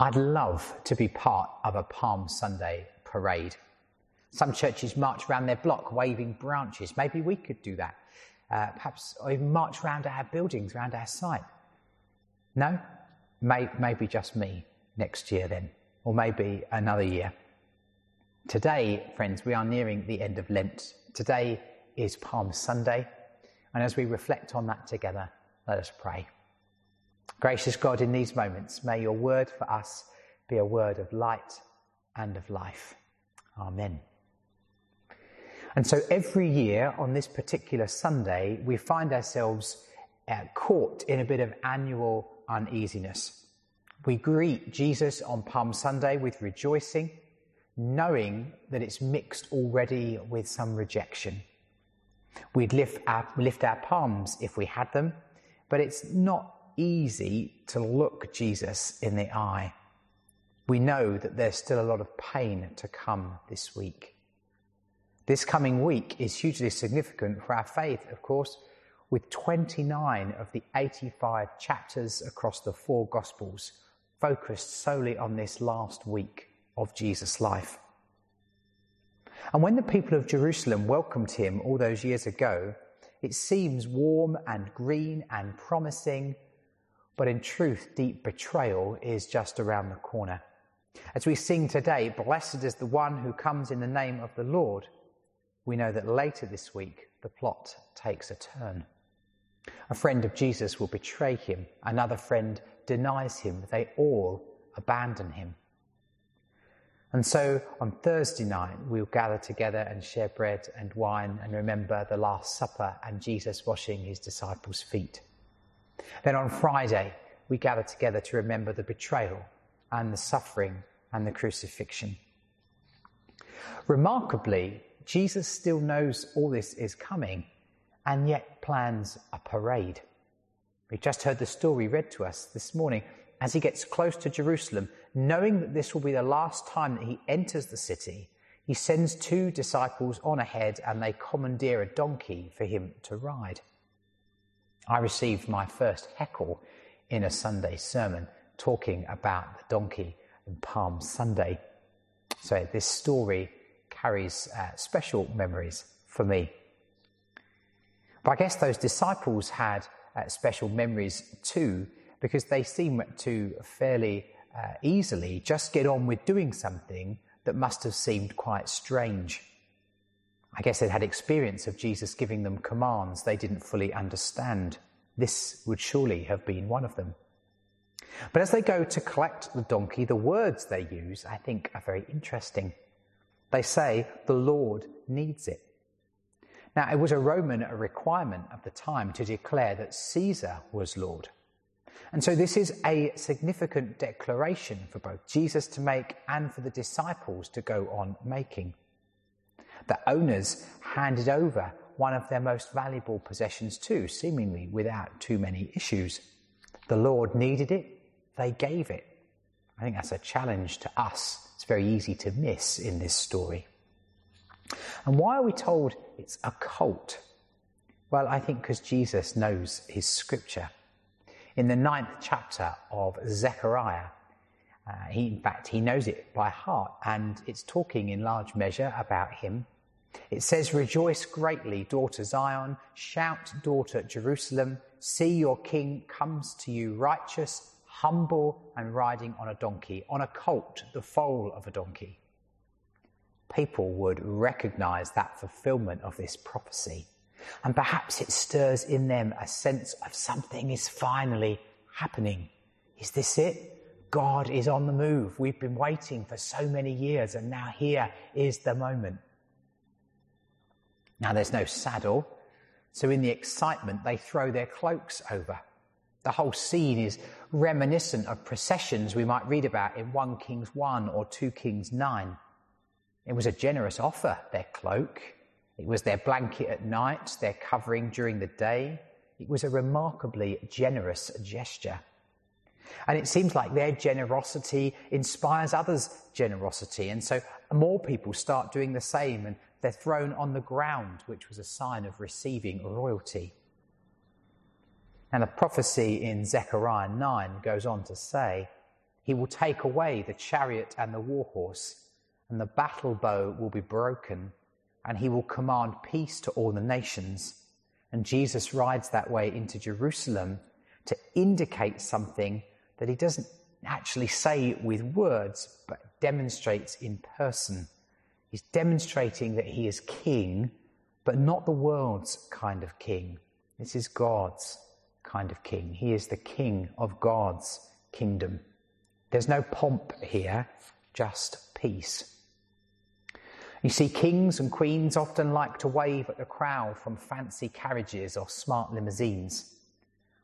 I'd love to be part of a Palm Sunday parade. Some churches march around their block waving branches. Maybe we could do that. Uh, perhaps even march around our buildings, around our site. No? May, maybe just me next year then, or maybe another year. Today, friends, we are nearing the end of Lent. Today is Palm Sunday, and as we reflect on that together, let us pray. Gracious God, in these moments, may your word for us be a word of light and of life. Amen. And so every year on this particular Sunday, we find ourselves uh, caught in a bit of annual uneasiness. We greet Jesus on Palm Sunday with rejoicing, knowing that it's mixed already with some rejection. We'd lift our, lift our palms if we had them, but it's not easy to look Jesus in the eye. We know that there's still a lot of pain to come this week. This coming week is hugely significant for our faith, of course, with 29 of the 85 chapters across the four Gospels focused solely on this last week of Jesus' life. And when the people of Jerusalem welcomed him all those years ago, it seems warm and green and promising but in truth, deep betrayal is just around the corner. As we sing today, Blessed is the one who comes in the name of the Lord, we know that later this week the plot takes a turn. A friend of Jesus will betray him, another friend denies him, they all abandon him. And so on Thursday night, we'll gather together and share bread and wine and remember the Last Supper and Jesus washing his disciples' feet. Then on Friday, we gather together to remember the betrayal and the suffering and the crucifixion. Remarkably, Jesus still knows all this is coming and yet plans a parade. We just heard the story read to us this morning as he gets close to Jerusalem, knowing that this will be the last time that he enters the city. He sends two disciples on ahead and they commandeer a donkey for him to ride. I received my first heckle in a Sunday sermon talking about the donkey in Palm Sunday. So this story carries uh, special memories for me. But I guess those disciples had uh, special memories too, because they seem to fairly uh, easily just get on with doing something that must have seemed quite strange. I guess they'd had experience of Jesus giving them commands they didn't fully understand. This would surely have been one of them. But as they go to collect the donkey, the words they use, I think, are very interesting. They say, the Lord needs it. Now, it was a Roman requirement of the time to declare that Caesar was Lord. And so this is a significant declaration for both Jesus to make and for the disciples to go on making. The owners handed over one of their most valuable possessions too, seemingly without too many issues. The Lord needed it, they gave it. I think that's a challenge to us. It's very easy to miss in this story. And why are we told it's a cult? Well, I think because Jesus knows his scripture. In the ninth chapter of Zechariah, uh, he, in fact, he knows it by heart, and it's talking in large measure about him it says, Rejoice greatly, daughter Zion. Shout, daughter Jerusalem. See your king comes to you righteous, humble, and riding on a donkey, on a colt, the foal of a donkey. People would recognize that fulfillment of this prophecy. And perhaps it stirs in them a sense of something is finally happening. Is this it? God is on the move. We've been waiting for so many years, and now here is the moment. Now there's no saddle, so in the excitement, they throw their cloaks over. The whole scene is reminiscent of processions we might read about in 1 Kings 1 or 2 Kings 9. It was a generous offer, their cloak. It was their blanket at night, their covering during the day. It was a remarkably generous gesture. And it seems like their generosity inspires others' generosity. And so more people start doing the same and they're thrown on the ground, which was a sign of receiving royalty. And the prophecy in Zechariah 9 goes on to say, He will take away the chariot and the war horse, and the battle bow will be broken, and he will command peace to all the nations. And Jesus rides that way into Jerusalem to indicate something that he doesn't actually say with words, but demonstrates in person. He's demonstrating that he is king, but not the world's kind of king. This is God's kind of king. He is the king of God's kingdom. There's no pomp here, just peace. You see, kings and queens often like to wave at the crowd from fancy carriages or smart limousines,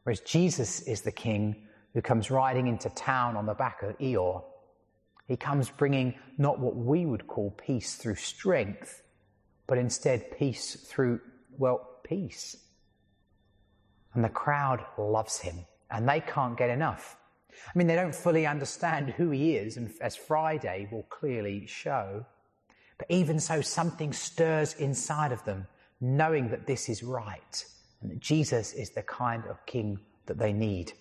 whereas Jesus is the king who comes riding into town on the back of Eeyore. He comes bringing not what we would call peace through strength, but instead peace through, well, peace. And the crowd loves him, and they can't get enough. I mean, they don't fully understand who he is, and as Friday will clearly show. But even so, something stirs inside of them, knowing that this is right and that Jesus is the kind of king that they need.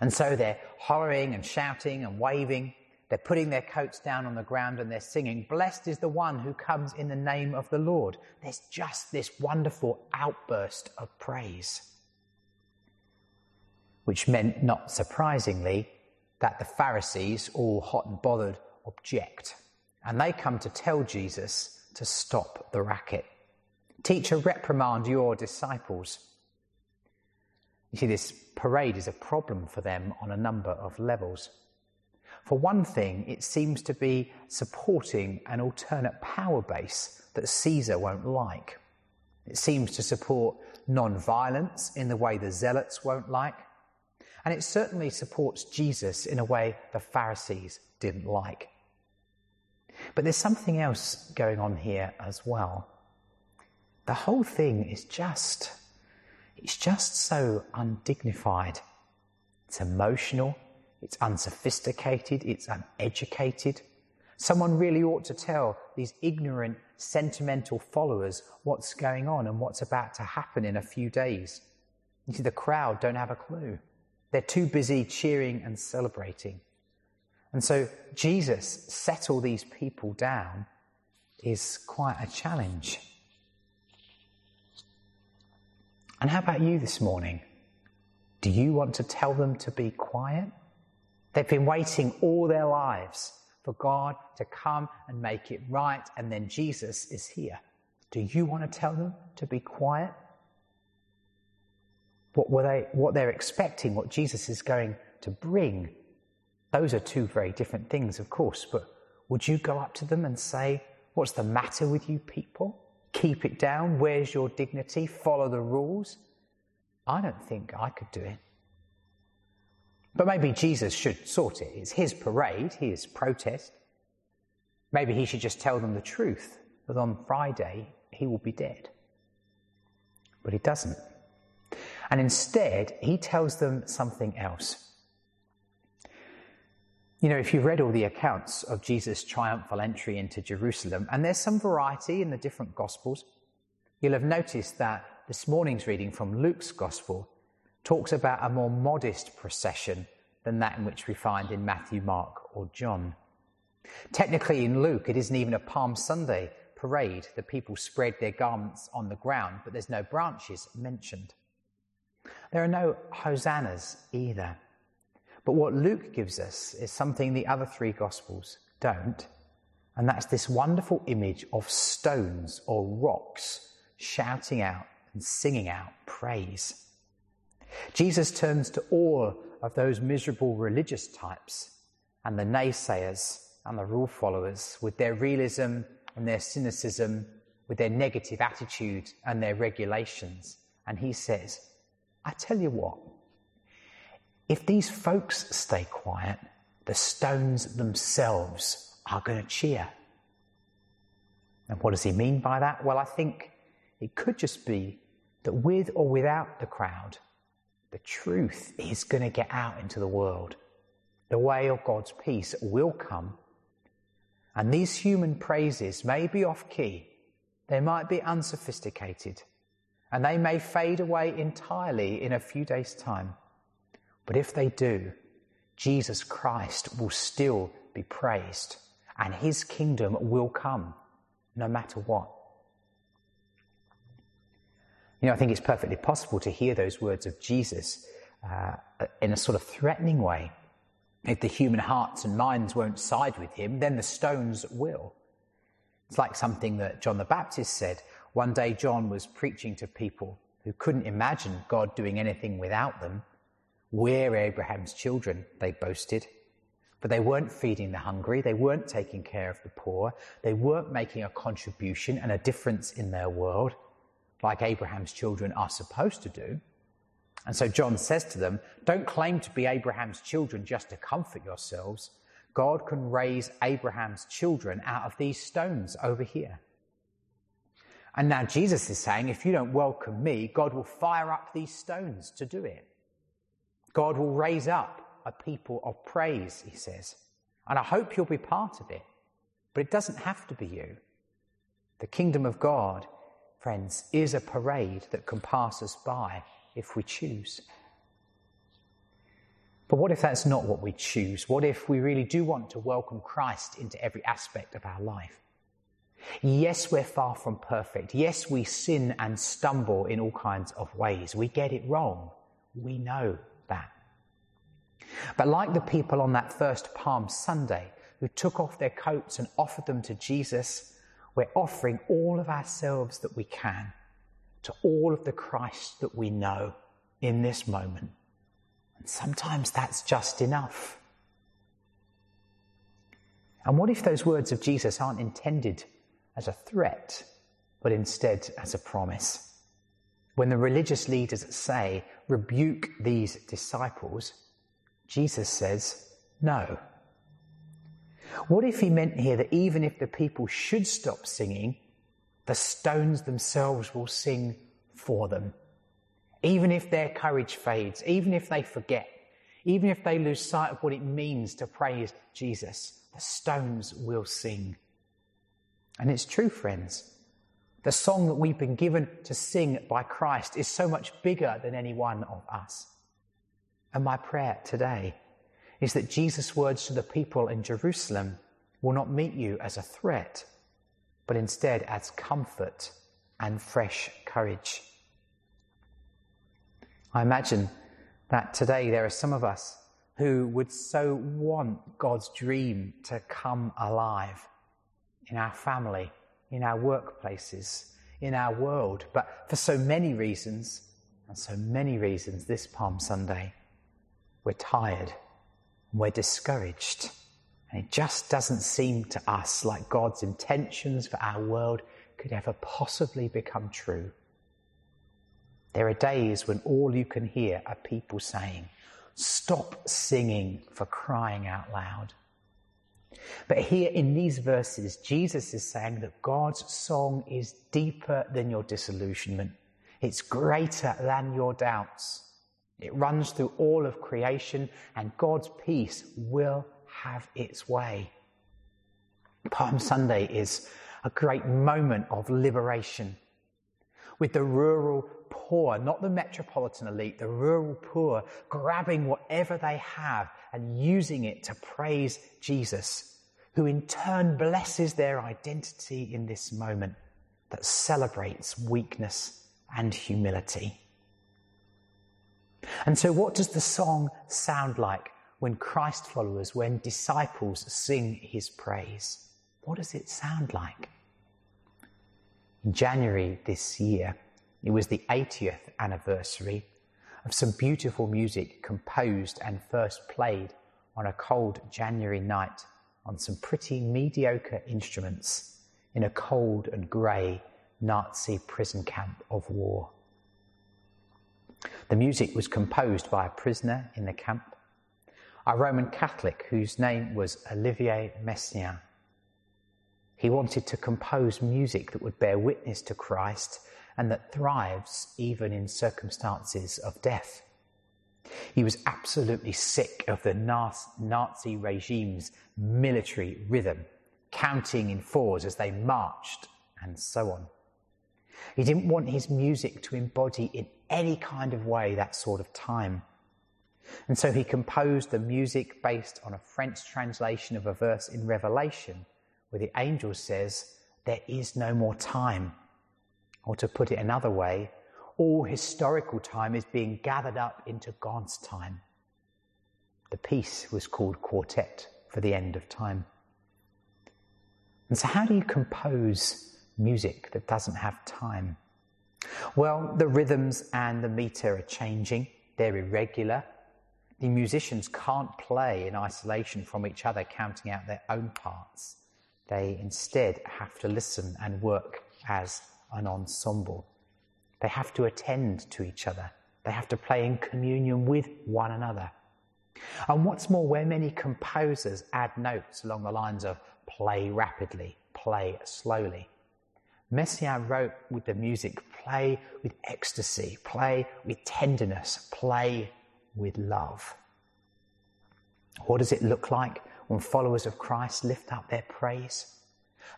And so they're hollering and shouting and waving. They're putting their coats down on the ground and they're singing, Blessed is the one who comes in the name of the Lord. There's just this wonderful outburst of praise which meant, not surprisingly, that the Pharisees, all hot and bothered, object. And they come to tell Jesus to stop the racket. Teacher, reprimand your disciples. You see, this parade is a problem for them on a number of levels. For one thing, it seems to be supporting an alternate power base that Caesar won't like. It seems to support non violence in the way the zealots won't like. And it certainly supports Jesus in a way the Pharisees didn't like. But there's something else going on here as well. The whole thing is just, it's just so undignified. It's emotional, it's unsophisticated, it's uneducated. Someone really ought to tell these ignorant, sentimental followers what's going on and what's about to happen in a few days. You see, the crowd don't have a clue. They're too busy cheering and celebrating. And so Jesus settle these people down is quite a challenge. And how about you this morning? Do you want to tell them to be quiet? They've been waiting all their lives for God to come and make it right, and then Jesus is here. Do you want to tell them to be quiet? what, were they, what they're expecting, what Jesus is going to bring. Those are two very different things, of course, but would you go up to them and say, What's the matter with you people? Keep it down. Where's your dignity? Follow the rules. I don't think I could do it. But maybe Jesus should sort it. It's his parade, his protest. Maybe he should just tell them the truth that on Friday he will be dead. But he doesn't. And instead, he tells them something else. You know, if you've read all the accounts of Jesus' triumphal entry into Jerusalem, and there's some variety in the different Gospels, you'll have noticed that this morning's reading from Luke's Gospel talks about a more modest procession than that in which we find in Matthew, Mark, or John. Technically, in Luke, it isn't even a Palm Sunday parade. The people spread their garments on the ground, but there's no branches mentioned. There are no hosannas either. But what Luke gives us is something the other three Gospels don't, and that's this wonderful image of stones or rocks shouting out and singing out praise. Jesus turns to all of those miserable religious types and the naysayers and the rule followers with their realism and their cynicism, with their negative attitude and their regulations. And he says, I tell you what, if these folks stay quiet, the stones themselves are going to cheer. And what does he mean by that? Well, I think it could just be that with or without the crowd, the truth is going to get out into the world. The way of God's peace will come. And these human praises may be off key, they might be unsophisticated, and they may fade away entirely in a few days' time. But if they do, Jesus Christ will still be praised and his kingdom will come no matter what. You know, I think it's perfectly possible to hear those words of Jesus uh, in a sort of threatening way. If the human hearts and minds won't side with him, then the stones will. It's like something that John the Baptist said. One day, John was preaching to people who couldn't imagine God doing anything without them. We're Abraham's children, they boasted. But they weren't feeding the hungry, they weren't taking care of the poor, they weren't making a contribution and a difference in their world like Abraham's children are supposed to do. And so John says to them, Don't claim to be Abraham's children just to comfort yourselves. God can raise Abraham's children out of these stones over here. And now Jesus is saying, If you don't welcome me, God will fire up these stones to do it. God will raise up a people of praise, he says. And I hope you'll be part of it. But it doesn't have to be you. The kingdom of God friends, is a parade that can pass us by if we choose. But what if that's not what we choose? What if we really do want to welcome Christ into every aspect of our life? Yes, we're far from perfect. Yes, we sin and stumble in all kinds of ways. We get it wrong. We know that. But like the people on that first Palm Sunday who took off their coats and offered them to Jesus, we're offering all of ourselves that we can to all of the Christ that we know in this moment. And sometimes that's just enough. And what if those words of Jesus aren't intended as a threat, but instead as a promise? When the religious leaders say, rebuke these disciples, Jesus says, no. What if he meant here that even if the people should stop singing, the stones themselves will sing for them? Even if their courage fades, even if they forget, even if they lose sight of what it means to praise Jesus, the stones will sing. And it's true, friends. The song that we've been given to sing by Christ is so much bigger than any one of us. And my prayer today is that Jesus' words to the people in Jerusalem will not meet you as a threat, but instead as comfort and fresh courage. I imagine that today there are some of us who would so want God's dream to come alive in our family, in our workplaces, in our world, but for so many reasons, and so many reasons this Palm Sunday, we're tired we're discouraged. And it just doesn't seem to us like God's intentions for our world could ever possibly become true. There are days when all you can hear are people saying, Stop singing for crying out loud. But here in these verses, Jesus is saying that God's song is deeper than your disillusionment. It's greater than your doubts. It runs through all of creation, and God's peace will have its way. Palm Sunday is a great moment of liberation. With the rural poor, not the metropolitan elite, the rural poor grabbing whatever they have and using it to praise Jesus, who in turn blesses their identity in this moment that celebrates weakness and humility. And so, what does the song sound like when Christ followers, when disciples sing his praise? What does it sound like? In January this year, it was the 80th anniversary of some beautiful music composed and first played on a cold January night on some pretty mediocre instruments in a cold and grey Nazi prison camp of war. The music was composed by a prisoner in the camp, a Roman Catholic whose name was Olivier Messiaen. He wanted to compose music that would bear witness to Christ and that thrives even in circumstances of death. He was absolutely sick of the Nazi regime's military rhythm, counting in fours as they marched, and so on. He didn't want his music to embody in any kind of way that sort of time. And so he composed the music based on a French translation of a verse in Revelation where the angel says, There is no more time. Or to put it another way, all historical time is being gathered up into God's time. The piece was called Quartet for the End of Time. And so, how do you compose music that doesn't have time? Well, the rhythms and the meter are changing, they're irregular. The musicians can't play in isolation from each other, counting out their own parts. They instead have to listen and work as an ensemble. They have to attend to each other. They have to play in communion with one another. And what's more, where many composers add notes along the lines of play rapidly, play slowly, Messiaen wrote with the music play with ecstasy, play with tenderness, play with love. What does it look like when followers of Christ lift up their praise?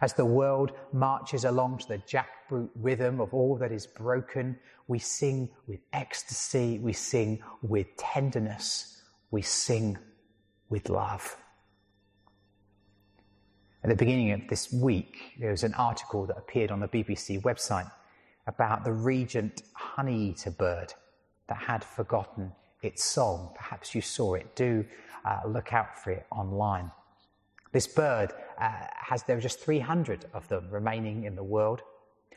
As the world marches along to the jackboot rhythm of all that is broken, we sing with ecstasy, we sing with tenderness, we sing with love. At the beginning of this week, there was an article that appeared on the BBC website about the regent honeyeater bird that had forgotten its song. Perhaps you saw it. Do uh, look out for it online. This bird uh, has, there are just 300 of them remaining in the world.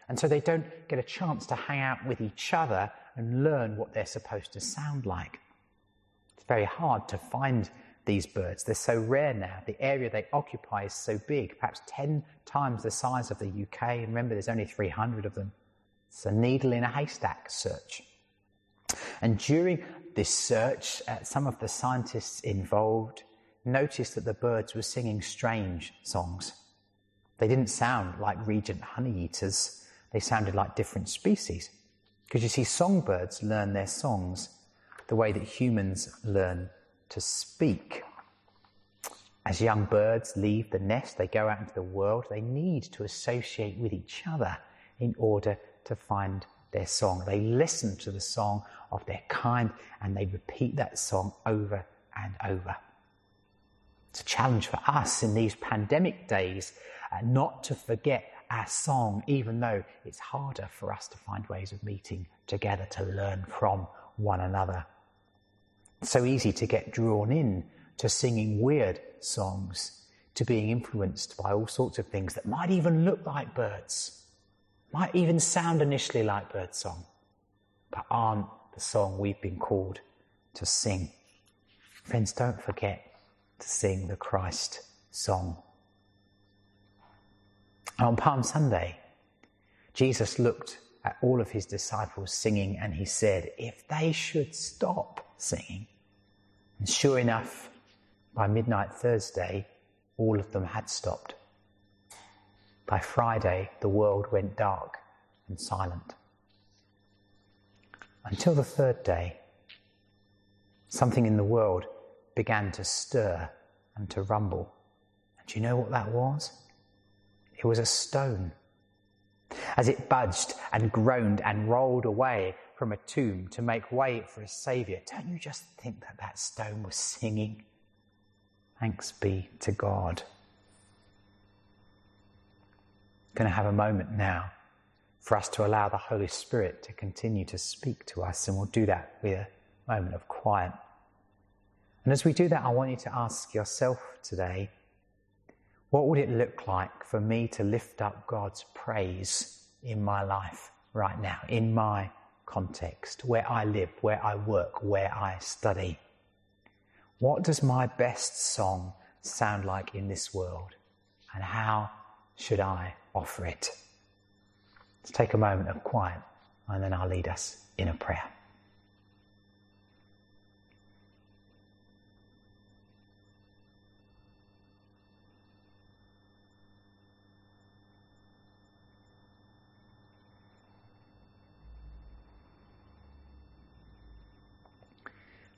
And so they don't get a chance to hang out with each other and learn what they're supposed to sound like. It's very hard to find these birds. They're so rare now. The area they occupy is so big, perhaps 10 times the size of the UK. And remember, there's only 300 of them. It's a needle in a haystack search. And during this search, uh, some of the scientists involved noticed that the birds were singing strange songs. They didn't sound like regent honeyeaters, they sounded like different species. Because you see, songbirds learn their songs the way that humans learn to speak. As young birds leave the nest, they go out into the world, they need to associate with each other in order to find their song. They listen to the song of their kind and they repeat that song over and over. It's a challenge for us in these pandemic days uh, not to forget our song, even though it's harder for us to find ways of meeting together to learn from one another. It's so easy to get drawn in to singing weird songs, to being influenced by all sorts of things that might even look like birds, might even sound initially like birdsong, but aren't the song we've been called to sing. Friends, don't forget to sing the Christ song. on Palm Sunday, Jesus looked at all of his disciples singing and he said, If they should stop, singing. And sure enough, by midnight Thursday, all of them had stopped. By Friday, the world went dark and silent. Until the third day, something in the world began to stir and to rumble. And do you know what that was? It was a stone. As it budged and groaned and rolled away from a tomb to make way for a Saviour, don't you just think that that stone was singing? Thanks be to God. Going to have a moment now for us to allow the Holy Spirit to continue to speak to us, and we'll do that with a moment of quiet. And as we do that, I want you to ask yourself today what would it look like for me to lift up God's praise in my life right now, in my context, where I live, where I work, where I study. What does my best song sound like in this world? And how should I offer it? Let's take a moment of quiet and then I'll lead us in a prayer.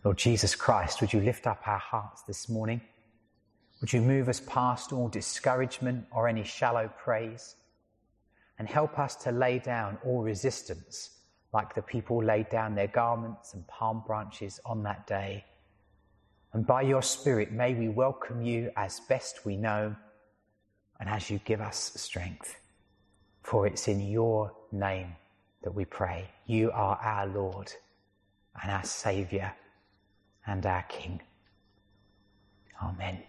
Lord Jesus Christ, would you lift up our hearts this morning? Would you move us past all discouragement or any shallow praise? And help us to lay down all resistance, like the people laid down their garments and palm branches on that day, And by your Spirit, may we welcome you as best we know and as you give us strength. For it's in your name that we pray. You are our Lord and our Saviour and our King. Amen.